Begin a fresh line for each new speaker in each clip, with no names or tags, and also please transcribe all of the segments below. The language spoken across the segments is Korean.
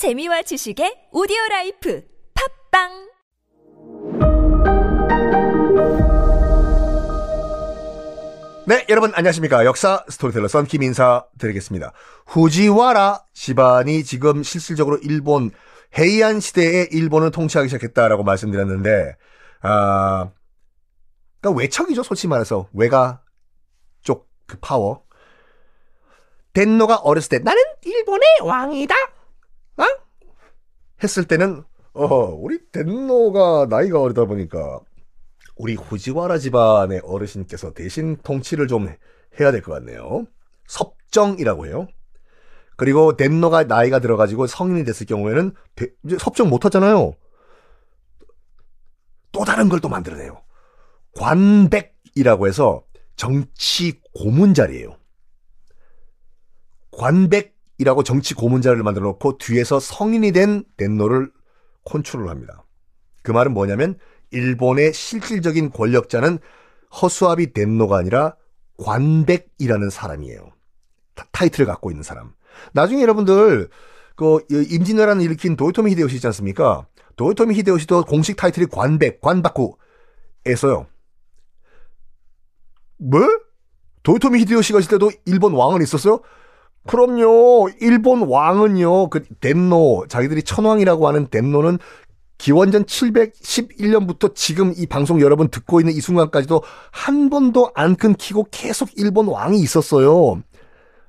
재미와 지식의 오디오 라이프 팟빵
네, 여러분 안녕하십니까. 역사 스토리텔러 썬킴 인사 드리겠습니다. 후지와라 집안이 지금 실질적으로 일본 헤이안 시대에 일본을 통치하기 시작했다라고 말씀드렸는데, 아, 그러니까 외척이죠, 솔직히 말해서. 외가 쪽 그 파워. 덴노가 어렸을 때 나는 일본의 왕이다. 어? 했을 때는 어, 우리 덴노가 나이가 어리다 보니까 우리 후지와라 집안의 어르신께서 대신 통치를 좀 해야 될 것 같네요. 섭정이라고 해요. 그리고 덴노가 나이가 들어가지고 성인이 됐을 경우에는 섭정 못하잖아요. 또 다른 걸 또 만들어내요. 관백이라고 해서 정치 고문 자리예요. 관백 이라고 정치 고문 자리를 만들어 놓고 뒤에서 성인이 된 덴노를 컨트롤을 합니다. 그 말은 뭐냐면 일본의 실질적인 권력자는 허수아비 덴노가 아니라 관백이라는 사람이에요. 타- 타이틀을 갖고 있는 사람. 나중에 여러분들 그 임진왜란을 일으킨 도요토미 히데요시 있지 않습니까? 도요토미 히데요시도 공식 타이틀이 관백, 간파쿠였어요. 뭐? 도요토미 히데요시가 있을 때도 일본 왕은 있었어요? 그럼요. 일본 왕은요. 그 덴노 자기들이 천왕이라고 하는 덴노는 기원전 711년부터 지금 이 방송 여러분 듣고 있는 이 순간까지도 한 번도 안 끊기고 계속 일본 왕이 있었어요.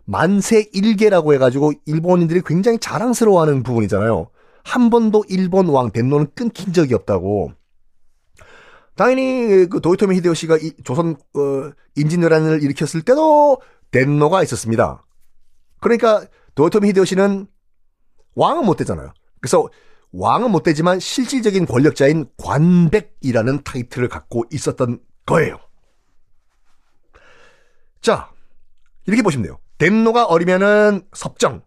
만세 일계라고 해가지고 일본인들이 굉장히 자랑스러워하는 부분이잖아요. 한 번도 일본 왕 덴노는 끊긴 적이 없다고. 당연히 그 도요토미 히데요시가 이 조선 어, 임진왜란을 일으켰을 때도 덴노가 있었습니다. 그러니까 도요토미 히데요시는 왕은 못 되잖아요. 그래서 왕은 못 되지만 실질적인 권력자인 관백이라는 타이틀을 갖고 있었던 거예요. 자, 이렇게 보시면 돼요. 덴노가 어리면은 섭정,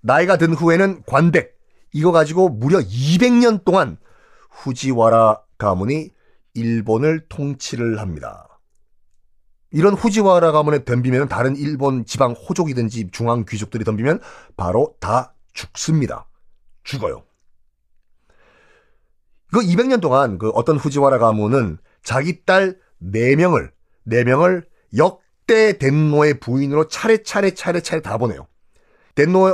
나이가 든 후에는 관백, 이거 가지고 무려 200년 동안 후지와라 가문이 일본을 통치를 합니다. 이런 후지와라 가문에 덤비면 다른 일본 지방 호족이든지 중앙 귀족들이 덤비면 바로 다 죽습니다. 죽어요. 그 200년 동안 그 어떤 후지와라 가문은 자기 딸 4명을 4명을 역대 덴노의 부인으로 차례차례 차례차례 다 보내요. 덴노에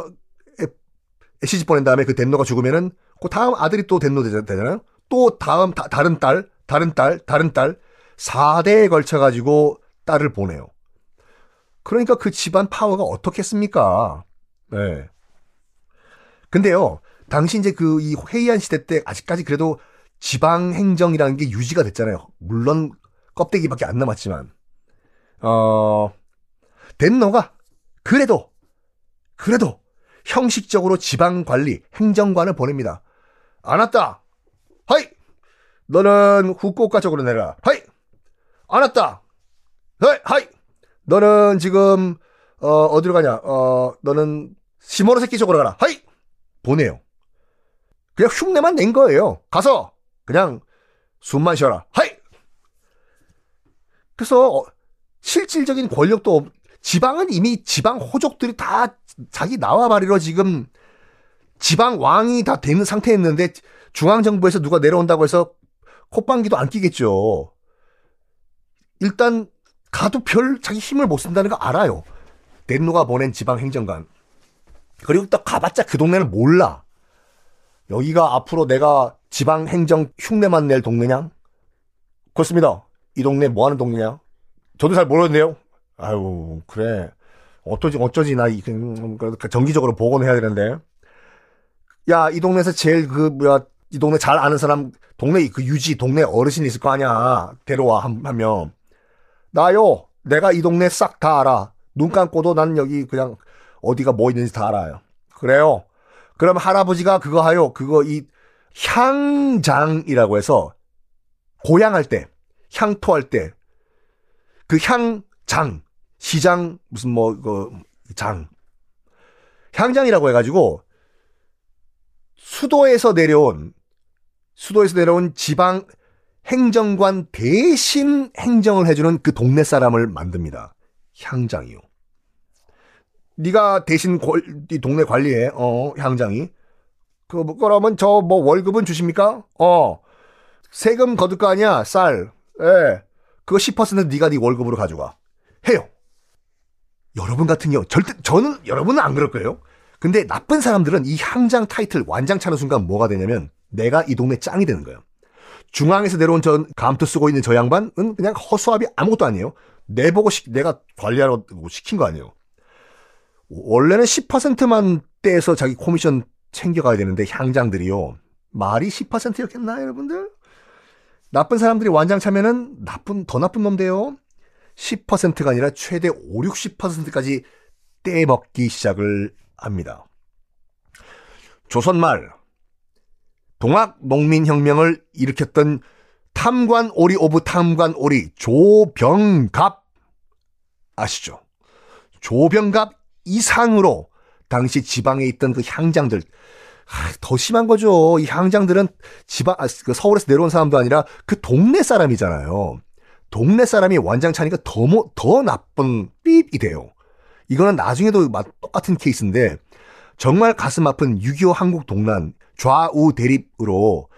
시집 보낸 다음에 그 덴노가 죽으면은 그 다음 아들이 또 덴노 되잖아요. 또 다음 다, 다른 딸, 다른 딸, 다른 딸 4대에 걸쳐 가지고 딸을 보내요. 그러니까 그 집안 파워가 어떻겠습니까? 네. 근데요, 당시 이제 그 이 회의한 시대 때 아직까지 그래도 지방 행정이라는 게 유지가 됐잖아요. 물론 껍데기밖에 안 남았지만, 어, 덴노가 그래도, 그래도 형식적으로 지방 관리, 행정관을 보냅니다. あなた! はい! 너는 후쿠오카 쪽으로 내라. はい! あなた! はい! はい! 너는 지금, 어, 어디로 가냐? 어, 너는 시모노세키 쪽으로 가라. はい! 보내요. 그냥 흉내만 낸 거예요. 가서 그냥 숨만 쉬어라. 하이! 그래서 어, 실질적인 권력도 없- 지방은 이미 지방 호족들이 다 자기 나와 바리로 지금 지방 왕이 다 되는 상태였는데 중앙정부에서 누가 내려온다고 해서 콧방귀도 안 끼겠죠. 일단 가도 별 자기 힘을 못 쓴다는 거 알아요. 덴노가 보낸 지방 행정관. 그리고 또 가봤자 그 동네를 몰라. 여기가 앞으로 내가 지방 행정 흉내만 낼 동네냐? 그렇습니다. 이 동네 뭐 하는 동네냐? 저도 잘 모르는데요. 아유, 그래. 어쩌지, 어쩌지, 나, 이, 그, 그, 정기적으로 보고는 해야 되는데. 야, 이 동네에서 제일 그, 뭐야, 이 동네 잘 아는 사람, 동네 그 유지, 동네 어르신이 있을 거 아니야. 데려와, 명. 나요. 내가 이 동네 싹 다 알아. 눈 감고도 난 여기 그냥 어디가 뭐 있는지 다 알아요. 그래요. 그럼 할아버지가 그거 하요. 그거 이 향장이라고 해서 고향할 때, 향토할 때, 그 향장, 시장, 무슨 뭐, 그, 장. 향장이라고 해가지고, 수도에서 내려온, 수도에서 내려온 지방 행정관 대신 행정을 해주는 그 동네 사람을 만듭니다. 향장이요. 네가 대신 권- 이 동네 관리해. 어, 향장이. 그, 뭐, 그러면 저 뭐 월급은 주십니까? 어. 세금 거둘 거 아니야, 쌀. 예. 그거 10% 네가 네 월급으로 가져가. 해요. 여러분 같은 경우, 절대, 저는, 여러분은 안 그럴 거예요. 근데 나쁜 사람들은 이 항장 타이틀 완장 차는 순간 뭐가 되냐면, 내가 이 동네 짱이 되는 거예요. 중앙에서 내려온 저 감투 쓰고 있는 저 양반은 그냥 허수아비 아무것도 아니에요. 내보고 시, 내가 관리하라고 시킨 거 아니에요. 원래는 10%만 떼서 자기 코미션 챙겨가야 되는데 향장들이요. 말이 10%였겠나 여러분들? 나쁜 사람들이 완장 차면은 나쁜 더 나쁜 놈 돼요. 10%가 아니라 최대 5, 60%까지 떼먹기 시작을 합니다. 조선말 동학 농민혁명을 일으켰던 탐관 오리 of 탐관 오리 조병갑 아시죠? 조병갑 이상으로 당시 지방에 있던 그 향장들 아, 더 심한 거죠. 이 향장들은 지방 아, 그 서울에서 내려온 사람도 아니라 그 동네 사람이잖아요. 동네 사람이 완장 차니까 더, 뭐, 더 나쁜 삐입이 돼요. 이거는 나중에도 똑같은 케이스인데 정말 가슴 아픈 6.25 한국 동란 좌우 대립으로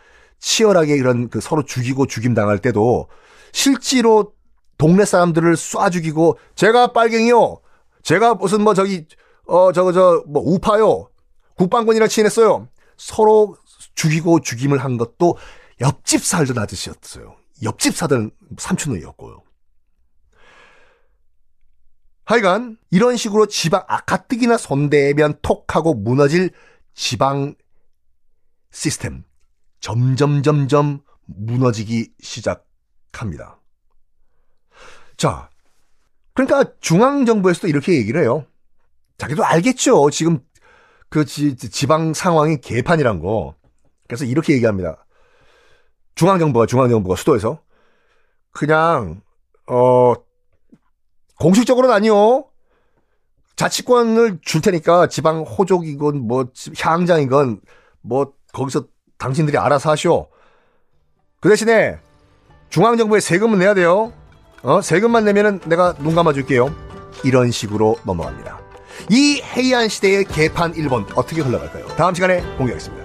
치열하게 이런 그 서로 죽이고 죽임 당할 때도 실제로 동네 사람들을 쏴 죽이고 제가 빨갱이요. 제가 무슨 뭐 저기 어 저거 저 뭐 우파요. 국방군이랑 친했어요. 서로 죽이고 죽임을 한 것도 옆집 살던 아저씨였어요. 옆집 사던 삼촌이었고요. 하여간 이런 식으로 지방 아가뜩이나 손대면 톡하고 무너질 지방 시스템 점점 점점 무너지기 시작합니다. 자, 그러니까 중앙 정부에서도 이렇게 얘기를 해요. 자기도 알겠죠. 지금 그 지, 지방 상황이 개판이란 거. 그래서 이렇게 얘기합니다. 중앙 정부가 중앙 정부가 수도에서 그냥 어 공식적으로는 아니요. 자치권을 줄 테니까 지방 호족이건 뭐 향장이건 뭐 거기서 당신들이 알아서 하시오. 그 대신에 중앙정부에 세금은 내야 돼요. 어? 세금만 내면은 내가 눈 감아줄게요. 이런 식으로 넘어갑니다. 이 해이한 시대의 개판 일본 어떻게 흘러갈까요? 다음 시간에 공개하겠습니다.